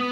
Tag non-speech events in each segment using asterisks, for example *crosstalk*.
All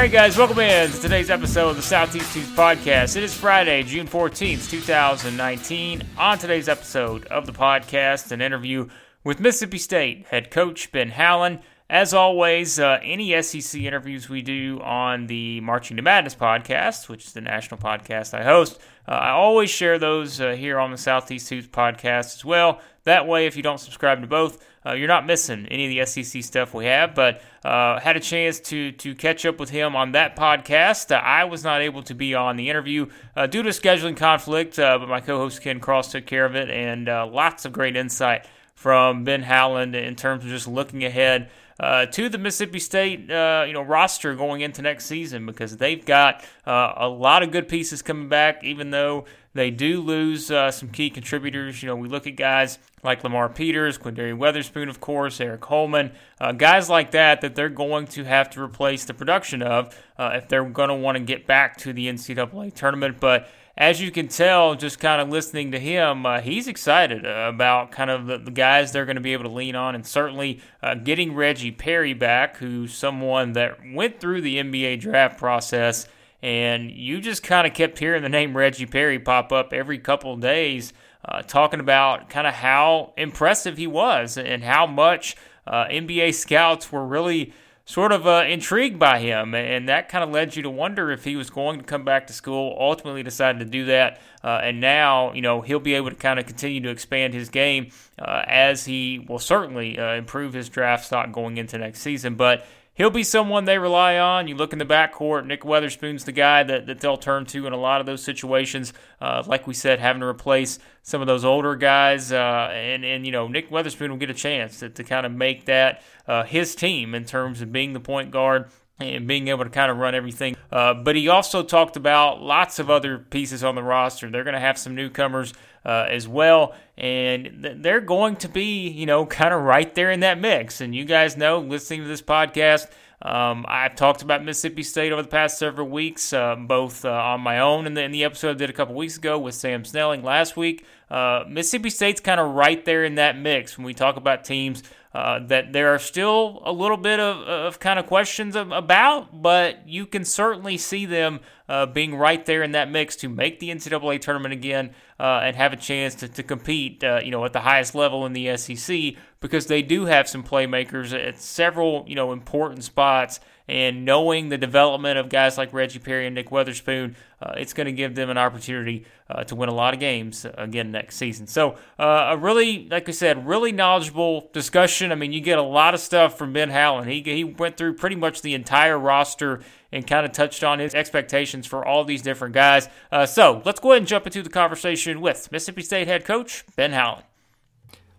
right, guys, welcome in to today's episode of the Southeast Hoops Podcast. It is Friday, June 14th, 2019. On today's episode of the podcast, an interview with Mississippi State head coach Ben Howland. As always, uh, any SEC interviews we do on the Marching to Madness podcast, which is the national podcast I host, uh, I always share those uh, here on the Southeast Hoops podcast as well. That way, if you don't subscribe to both, uh, you're not missing any of the SEC stuff we have. But uh, had a chance to to catch up with him on that podcast. Uh, I was not able to be on the interview due to scheduling conflict, but my co-host Ken Cross took care of it, and lots of great insight from Ben Howland in terms of just looking ahead. Uh, to the Mississippi State, uh, you know, roster going into next season because they've got uh, a lot of good pieces coming back. Even though they do lose uh, some key contributors. You know, we look at guys like Lamar Peters, Quinndary Weatherspoon, of course, Aric Holman, uh, guys like that that they're going to have to replace the production of uh, if they're going to want to get back to the NCAA tournament. But as you can tell, just kind of listening to him, uh, he's excited about kind of the, the, guys they're going to be able to lean on, and certainly uh, getting Reggie Perry back, who's someone that went through the NBA draft process and you just kind of kept hearing the name Reggie Perry pop up every couple of days, uh, talking about kind of how impressive he was and how much uh, NBA scouts were really sort of uh, intrigued by him, and that kind of led you to wonder if he was going to come back to school. Ultimately, decided to do that, uh, and now you know he'll be able to kind of continue to expand his game uh, as he will certainly uh, improve his draft stock going into next season. But he'll be someone they rely on. You look in the backcourt, Nick Weatherspoon's the guy that, that they'll turn to in a lot of those situations. Uh, like we said, having to replace some of those older guys. Uh, and, and, you know, Nick Weatherspoon will get a chance to, to kind of make that uh, his team in terms of being the point guard and being able to kind of run everything. Uh, but he also talked about lots of other pieces on the roster. They're going to have some newcomers uh, as well, and th- they're going to be, you know, kind of right there in that mix. And you guys know, listening to this podcast, um, I've talked about Mississippi State over the past several weeks, uh, both uh, on my own and in, in the episode I did a couple weeks ago with Sam Snelling last week. Uh, Mississippi State's kind of right there in that mix when we talk about teams uh, that there are still a little bit of, of kind of questions about, but you can certainly see them uh, being right there in that mix to make the NCAA tournament again uh, and have a chance to, to compete, uh, you know, at the highest level in the SEC because they do have some playmakers at several, you know, important spots and knowing the development of guys like Reggie Perry and Nick Weatherspoon, uh, it's going to give them an opportunity uh, to win a lot of games again next season. So, uh, a really, like I said, really knowledgeable discussion. I mean, you get a lot of stuff from Ben Howland. He, he went through pretty much the entire roster and kind of touched on his expectations for all these different guys. Uh, so, let's go ahead and jump into the conversation with Mississippi State head coach Ben Howland.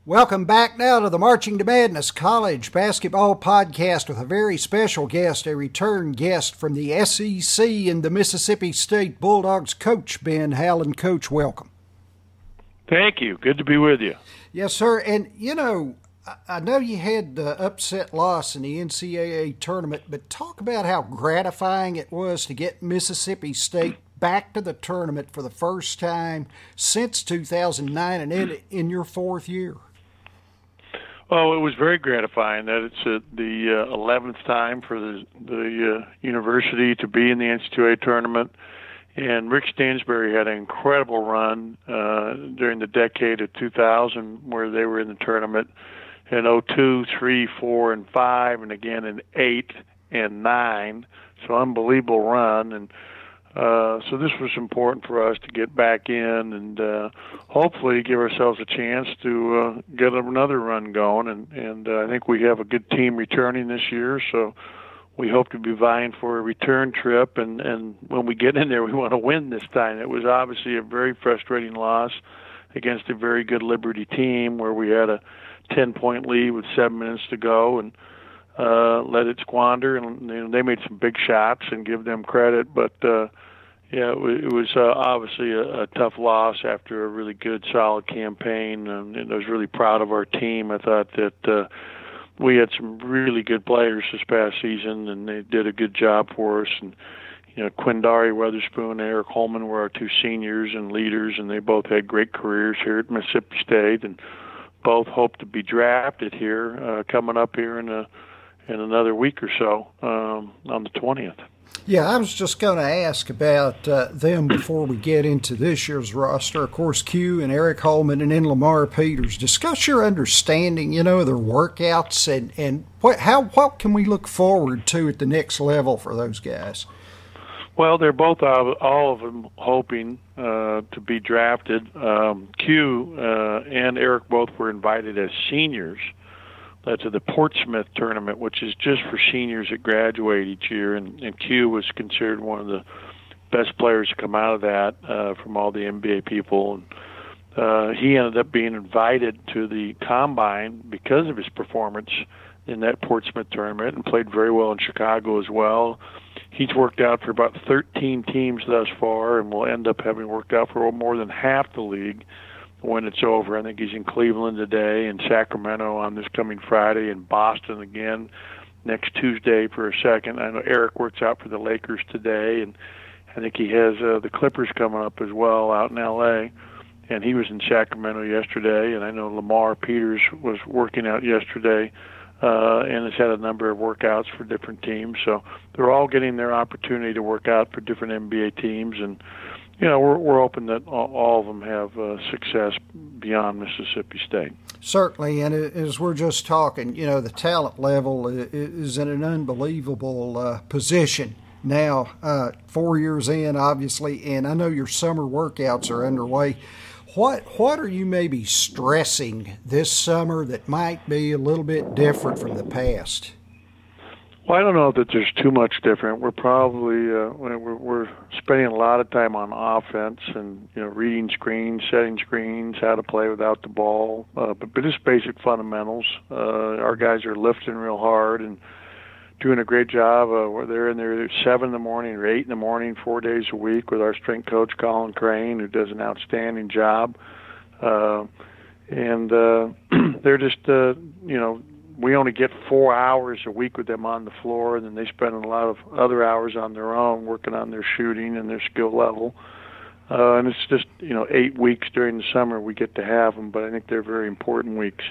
Welcome back now to the Marching to Madness College Basketball Podcast with a very special guest, a return guest from the SEC and the Mississippi State Bulldogs coach, Ben Howland. Coach, welcome. Thank you. Good to be with you. Yes, sir. And, you know, I know you had the upset loss in the NCAA tournament, but talk about how gratifying it was to get Mississippi State back to the tournament for the first time since 2009 and in, in your fourth year. Well, it was very gratifying that it's uh, the uh, 11th time for the, the uh, university to be in the NCAA tournament. And Rick Stansbury had an incredible run uh, during the decade of 2000 where they were in the tournament in 02, 3, 4, and 5, and again in 8 and 9. So unbelievable run. And uh, so this was important for us to get back in and uh, hopefully give ourselves a chance to uh, get another run going. And, and uh, I think we have a good team returning this year, so we hope to be vying for a return trip. And, and when we get in there, we want to win this time. It was obviously a very frustrating loss against a very good Liberty team where we had a 10 point lead with seven minutes to go and uh, let it squander. And you know, they made some big shots and give them credit, but. Uh, yeah, it was uh, obviously a, a tough loss after a really good, solid campaign, and, and I was really proud of our team. I thought that uh, we had some really good players this past season, and they did a good job for us. And you know, Quinndary Weatherspoon and Aric Holman were our two seniors and leaders, and they both had great careers here at Mississippi State, and both hope to be drafted here uh, coming up here in a in another week or so um, on the twentieth. Yeah, I was just going to ask about uh, them before we get into this year's roster. Of course, Q and Aric Holman and then Lamar Peters. Discuss your understanding, you know, their workouts and and what how what can we look forward to at the next level for those guys. Well, they're both all of them hoping uh, to be drafted. Um, Q uh, and Aric both were invited as seniors uh, to the Portsmouth tournament, which is just for seniors that graduate each year. And, and Q was considered one of the best players to come out of that uh, from all the NBA people. And uh, he ended up being invited to the combine because of his performance in that Portsmouth tournament and played very well in Chicago as well. He's worked out for about 13 teams thus far and will end up having worked out for more than half the league when it's over. I think he's in Cleveland today, in Sacramento on this coming Friday, in Boston again next Tuesday for a second. I know Aric works out for the Lakers today, and I think he has uh, the Clippers coming up as well out in L.A. And he was in Sacramento yesterday, and I know Lamar Peters was working out yesterday, and has had a number of workouts for different teams. So they're all getting their opportunity to work out for different NBA teams, and you know, we're, we're hoping that all, of them have uh, success beyond Mississippi State. Certainly, and as we're just talking, you know, the talent level is in an unbelievable uh, position now. Uh, four years in, obviously, and I know your summer workouts are underway. What what are you maybe stressing this summer that might be a little bit different from the past? Well, I don't know that there's too much different. We're probably uh, we're, we're spending a lot of time on offense and you know reading screens, setting screens, how to play without the ball, uh, but but just basic fundamentals. Uh, our guys are lifting real hard and doing a great job. Uh, they're in there seven in the morning or eight in the morning, four days a week with our strength coach Colin Crane, who does an outstanding job. Uh, and uh, *clears throat* they're just uh, you know we only get four hours a week with them on the floor, and then they spend a lot of other hours on their own working on their shooting and their skill level. Uh, and it's just you know eight weeks during the summer we get to have them, but I think they're very important weeks,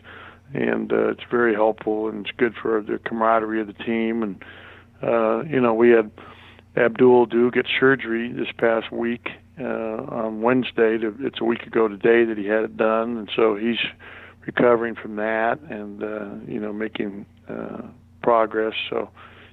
and uh, it's very helpful and it's good for the camaraderie of the team. And uh, you know we had Abdul Ado get surgery this past week uh, on Wednesday. To, it's a week ago today that he had it done, and so he's recovering from that and uh, you know making uh, progress. So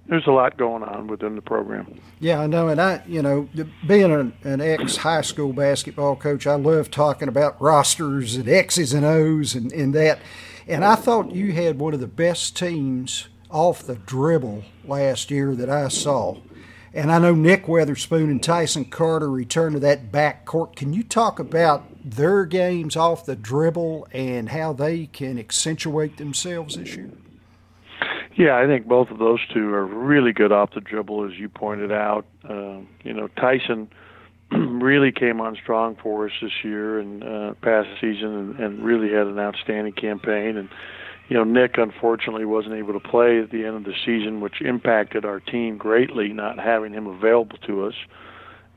there's a lot going on within the program. Yeah, I know, and I, you know, being an, an ex high school basketball coach, I love talking about rosters and X's and O's and, and that. And I thought you had one of the best teams off the dribble last year that I saw. And I know Nick Weatherspoon and Tyson Carter returned to that back court. Can you talk about their games off the dribble and how they can accentuate themselves this year? Yeah, I think both of those two are really good off the dribble, as you pointed out. Uh, you know, Tyson *clears throat* really came on strong for us this year and uh, past season, and, and really had an outstanding campaign. And you know, Nick unfortunately wasn't able to play at the end of the season, which impacted our team greatly, not having him available to us.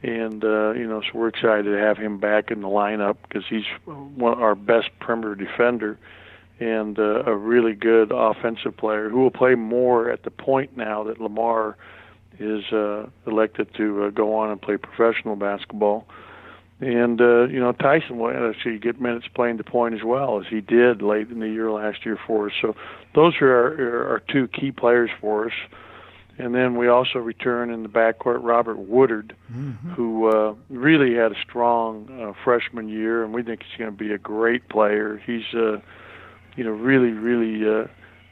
And uh, you know, so we're excited to have him back in the lineup because he's one our best perimeter defender and uh, a really good offensive player who will play more at the point now that Lamar is uh, elected to uh, go on and play professional basketball. And uh, you know, Tyson will actually get minutes playing the point as well as he did late in the year last year for us. So those are our, our two key players for us. And then we also return in the backcourt Robert Woodard, mm-hmm. who uh, really had a strong uh, freshman year, and we think he's going to be a great player. He's, uh, you know, really, really, uh,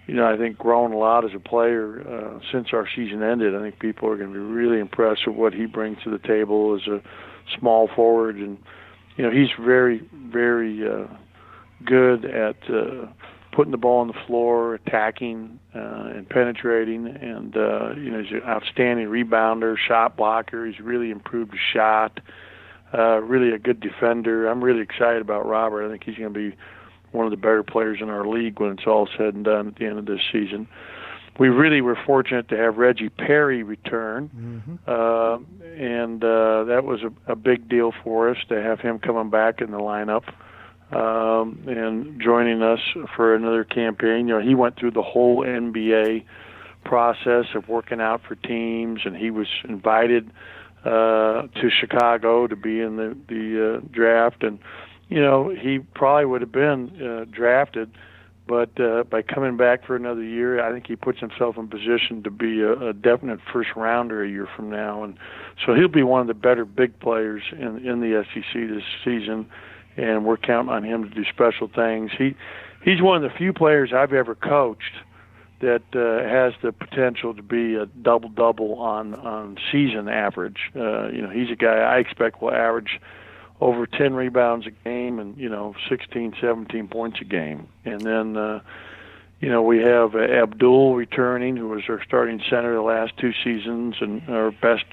you know, I think grown a lot as a player uh, since our season ended. I think people are going to be really impressed with what he brings to the table as a small forward, and you know he's very very uh, good at uh, putting the ball on the floor, attacking uh, and penetrating, and uh, you know he's an outstanding rebounder, shot blocker. He's really improved his shot. Uh, really a good defender. I'm really excited about Robert. I think he's going to be one of the better players in our league when it's all said and done at the end of this season. we really were fortunate to have Reggie Perry return, mm-hmm. uh, and uh, that was a, a big deal for us to have him coming back in the lineup um, and joining us for another campaign. You know, he went through the whole NBA process of working out for teams, and he was invited uh, to Chicago to be in the the uh, draft, and you know he probably would have been uh, drafted but uh, by coming back for another year, I think he puts himself in position to be a, a definite first rounder a year from now, and so he'll be one of the better big players in in the SEC this season, and we're counting on him to do special things. He he's one of the few players I've ever coached that uh, has the potential to be a double double on on season average. Uh, you know, he's a guy I expect will average over 10 rebounds a game and you know 16 17 points a game and then uh you know we have uh, Abdul returning who was our starting center the last two seasons and our best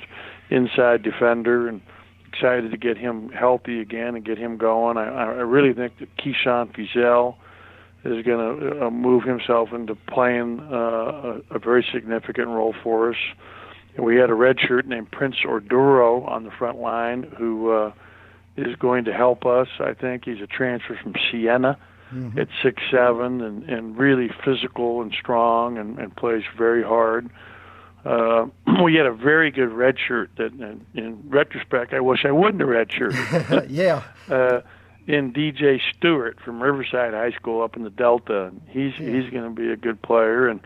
inside defender and excited to get him healthy again and get him going I I really think that Keyshawn Feazell is going to uh, move himself into playing uh, a, a very significant role for us. And we had a red shirt named Prince Oduro on the front line who uh, is going to help us. I think he's a transfer from Siena mm-hmm. at six seven and and really physical and strong and, and plays very hard. Uh, *clears throat* we had a very good red shirt that, in, in retrospect, I wish I wouldn't have red shirt. *laughs* yeah. Uh, in DJ Stewart from Riverside High School up in the Delta. He's yeah. he's going to be a good player, and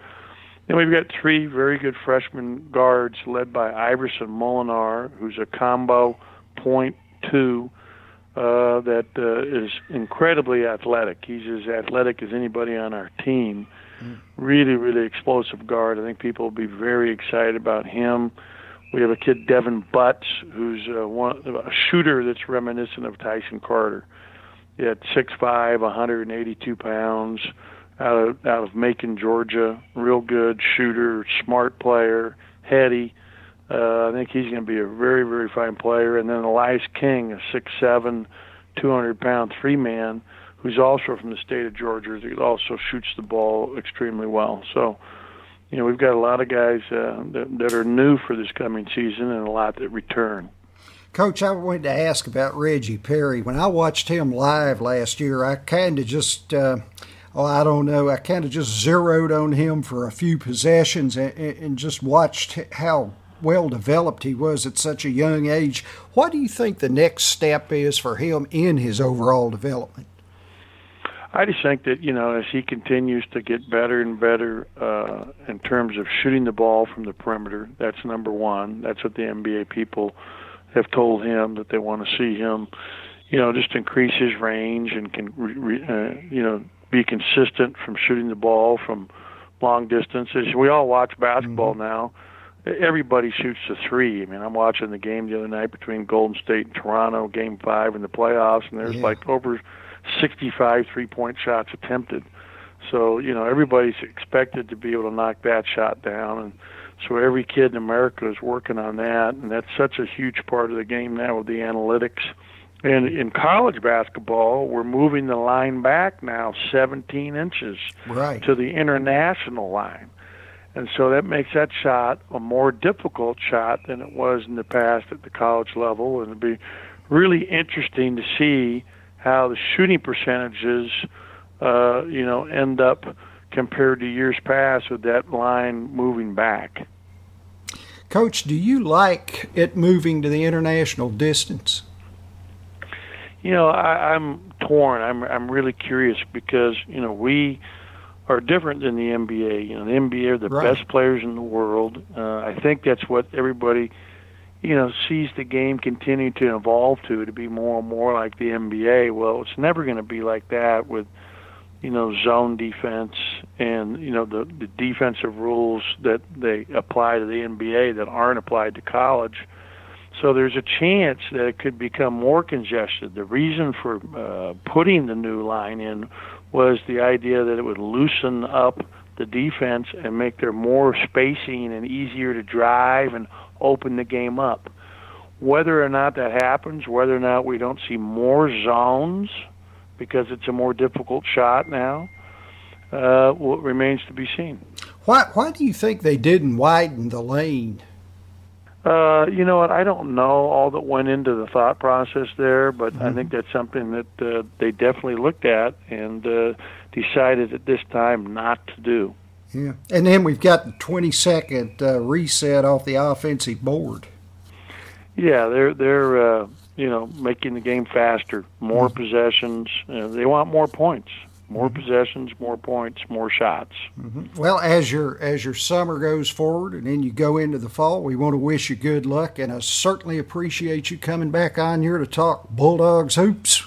then we've got three very good freshman guards led by Iverson Molinar, who's a combo point two uh, that uh, is incredibly athletic. He's as athletic as anybody on our team. Mm. Really, really explosive guard. I think people will be very excited about him. We have a kid, Devin Butts, who's uh, one, a shooter that's reminiscent of Tyson Carter. At 6'5", 182 pounds, out of out of Macon, Georgia. Real good shooter, smart player, heady. Uh, I think he's going to be a very, very fine player. And then Elias King, a six seven, two hundred pound three man, who's also from the state of Georgia, that also shoots the ball extremely well. So, you know, we've got a lot of guys uh, that, that are new for this coming season and a lot that return. Coach, I wanted to ask about Reggie Perry. When I watched him live last year, I kind of just, uh, oh, I don't know, I kind of just zeroed on him for a few possessions and, and just watched how well developed he was at such a young age. What do you think the next step is for him in his overall development? I just think that you know as he continues to get better and better uh, in terms of shooting the ball from the perimeter, that's number one. That's what the NBA people have told him that they want to see him, you know, just increase his range and can, re, uh, you know, be consistent from shooting the ball from long distances. We all watch basketball mm-hmm. now everybody shoots the three. I mean, I'm watching the game the other night between Golden State and Toronto, Game Five in the playoffs, and there's yeah. like over 65 three-point shots attempted. So you know, everybody's expected to be able to knock that shot down, and so every kid in America is working on that, and that's such a huge part of the game now with the analytics. And in college basketball, we're moving the line back now 17 inches right. to the international line. And so that makes that shot a more difficult shot than it was in the past at the college level. And it'd be really interesting to see how the shooting percentages, uh, you know, end up compared to years past with that line moving back. Coach, do you like it moving to the international distance? You know, I, I'm torn. I'm I'm really curious because you know we are different than the NBA. You know, the NBA are the right. best players in the world. Uh, I think that's what everybody, you know, sees the game continue to evolve to to be more and more like the NBA. Well, it's never going to be like that with, you know, zone defense and you know the the defensive rules that they apply to the NBA that aren't applied to college. So there's a chance that it could become more congested. The reason for uh, putting the new line in was the idea that it would loosen up the defense and make there more spacing and easier to drive and open the game up. Whether or not that happens, whether or not we don't see more zones because it's a more difficult shot now, uh, well, remains to be seen. Why, why do you think they didn't widen the lane? Uh, you know what? I don't know all that went into the thought process there, but mm-hmm. I think that's something that uh, they definitely looked at and uh, decided at this time not to do. Yeah, and then we've got the 20 second uh, reset off the offensive board. Yeah, they're they're uh, you know making the game faster, more mm-hmm. possessions. Uh, they want more points more possessions, more points, more shots. Mm-hmm. Well, as your as your summer goes forward and then you go into the fall, we want to wish you good luck, and I certainly appreciate you coming back on here to talk Bulldogs hoops.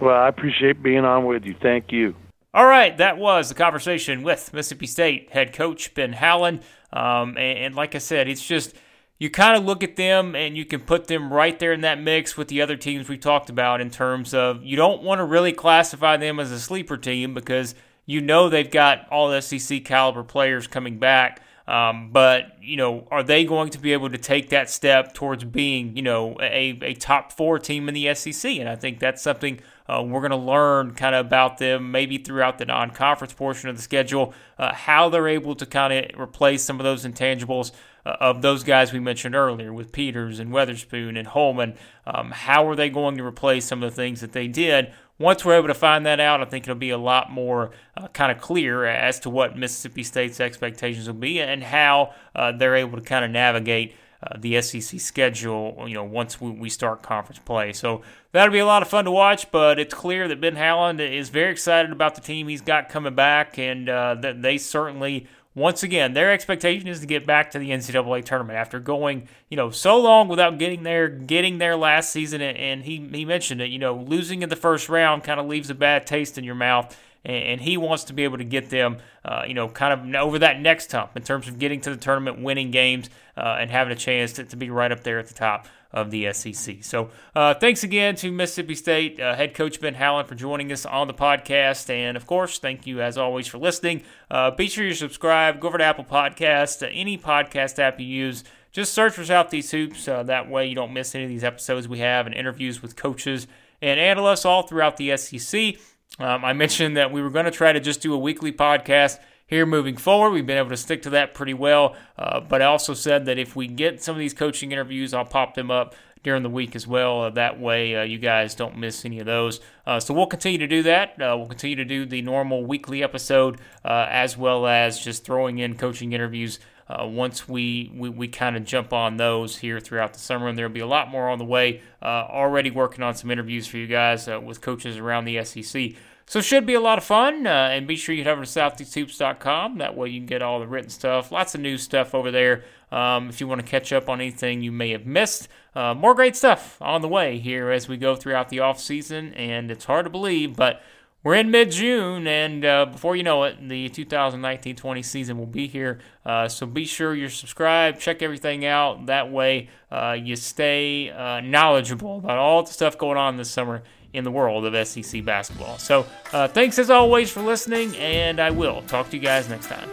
Well, I appreciate being on with you. Thank you. All right, that was the conversation with Mississippi State head coach Ben Howland, um, and, and like I said, it's just you kind of look at them and you can put them right there in that mix with the other teams we talked about in terms of you don't want to really classify them as a sleeper team because you know they've got all SEC caliber players coming back. Um, but you know, are they going to be able to take that step towards being, you know, a, a top four team in the SEC? And I think that's something uh, we're going to learn kind of about them maybe throughout the non-conference portion of the schedule, uh, how they're able to kind of replace some of those intangibles uh, of those guys we mentioned earlier with Peters and Weatherspoon and Holman. Um, how are they going to replace some of the things that they did? Once we're able to find that out, I think it'll be a lot more uh, kind of clear as to what Mississippi State's expectations will be and how uh, they're able to kind of navigate uh, the SEC schedule, you know, once we, we start conference play. So that'll be a lot of fun to watch, but it's clear that Ben Howland is very excited about the team he's got coming back, and uh, that they certainly once again, their expectation is to get back to the NCAA tournament after going, you know, so long without getting there, getting there last season. And he, he mentioned it, you know, losing in the first round kind of leaves a bad taste in your mouth. And he wants to be able to get them, uh, you know, kind of over that next hump in terms of getting to the tournament, winning games, uh, and having a chance to, to be right up there at the top of the SEC. So uh, thanks again to Mississippi State uh, head coach Ben Howland for joining us on the podcast. And of course, thank you as always for listening. Uh, be sure you subscribe. Go over to Apple Podcast, uh, any podcast app you use. Just search for Southeast Hoops. Uh, that way you don't miss any of these episodes we have and interviews with coaches and analysts all throughout the SEC. Um, I mentioned that we were going to try to just do a weekly podcast here moving forward. We've been able to stick to that pretty well. Uh, but I also said that if we get some of these coaching interviews, I'll pop them up during the week as well. Uh, that way, uh, you guys don't miss any of those. Uh, so we'll continue to do that. Uh, we'll continue to do the normal weekly episode uh, as well as just throwing in coaching interviews. Once we, we, we kind of jump on those here throughout the summer, and there'll be a lot more on the way. already working on some interviews for you guys with coaches around the SEC. So it should be a lot of fun. Uh, and be sure you head over to southeasthoops.com. That way you can get all the written stuff. Lots of new stuff over there. Um, if you want to catch up on anything you may have missed, uh, more great stuff on the way here as we go throughout the off season. And it's hard to believe, but we're in mid June, and uh, before you know it, the 2019 20 season will be here. Uh, so be sure you're subscribed, check everything out. That way, uh, you stay uh, knowledgeable about all the stuff going on this summer in the world of SEC basketball. So uh, thanks as always for listening, and I will talk to you guys next time.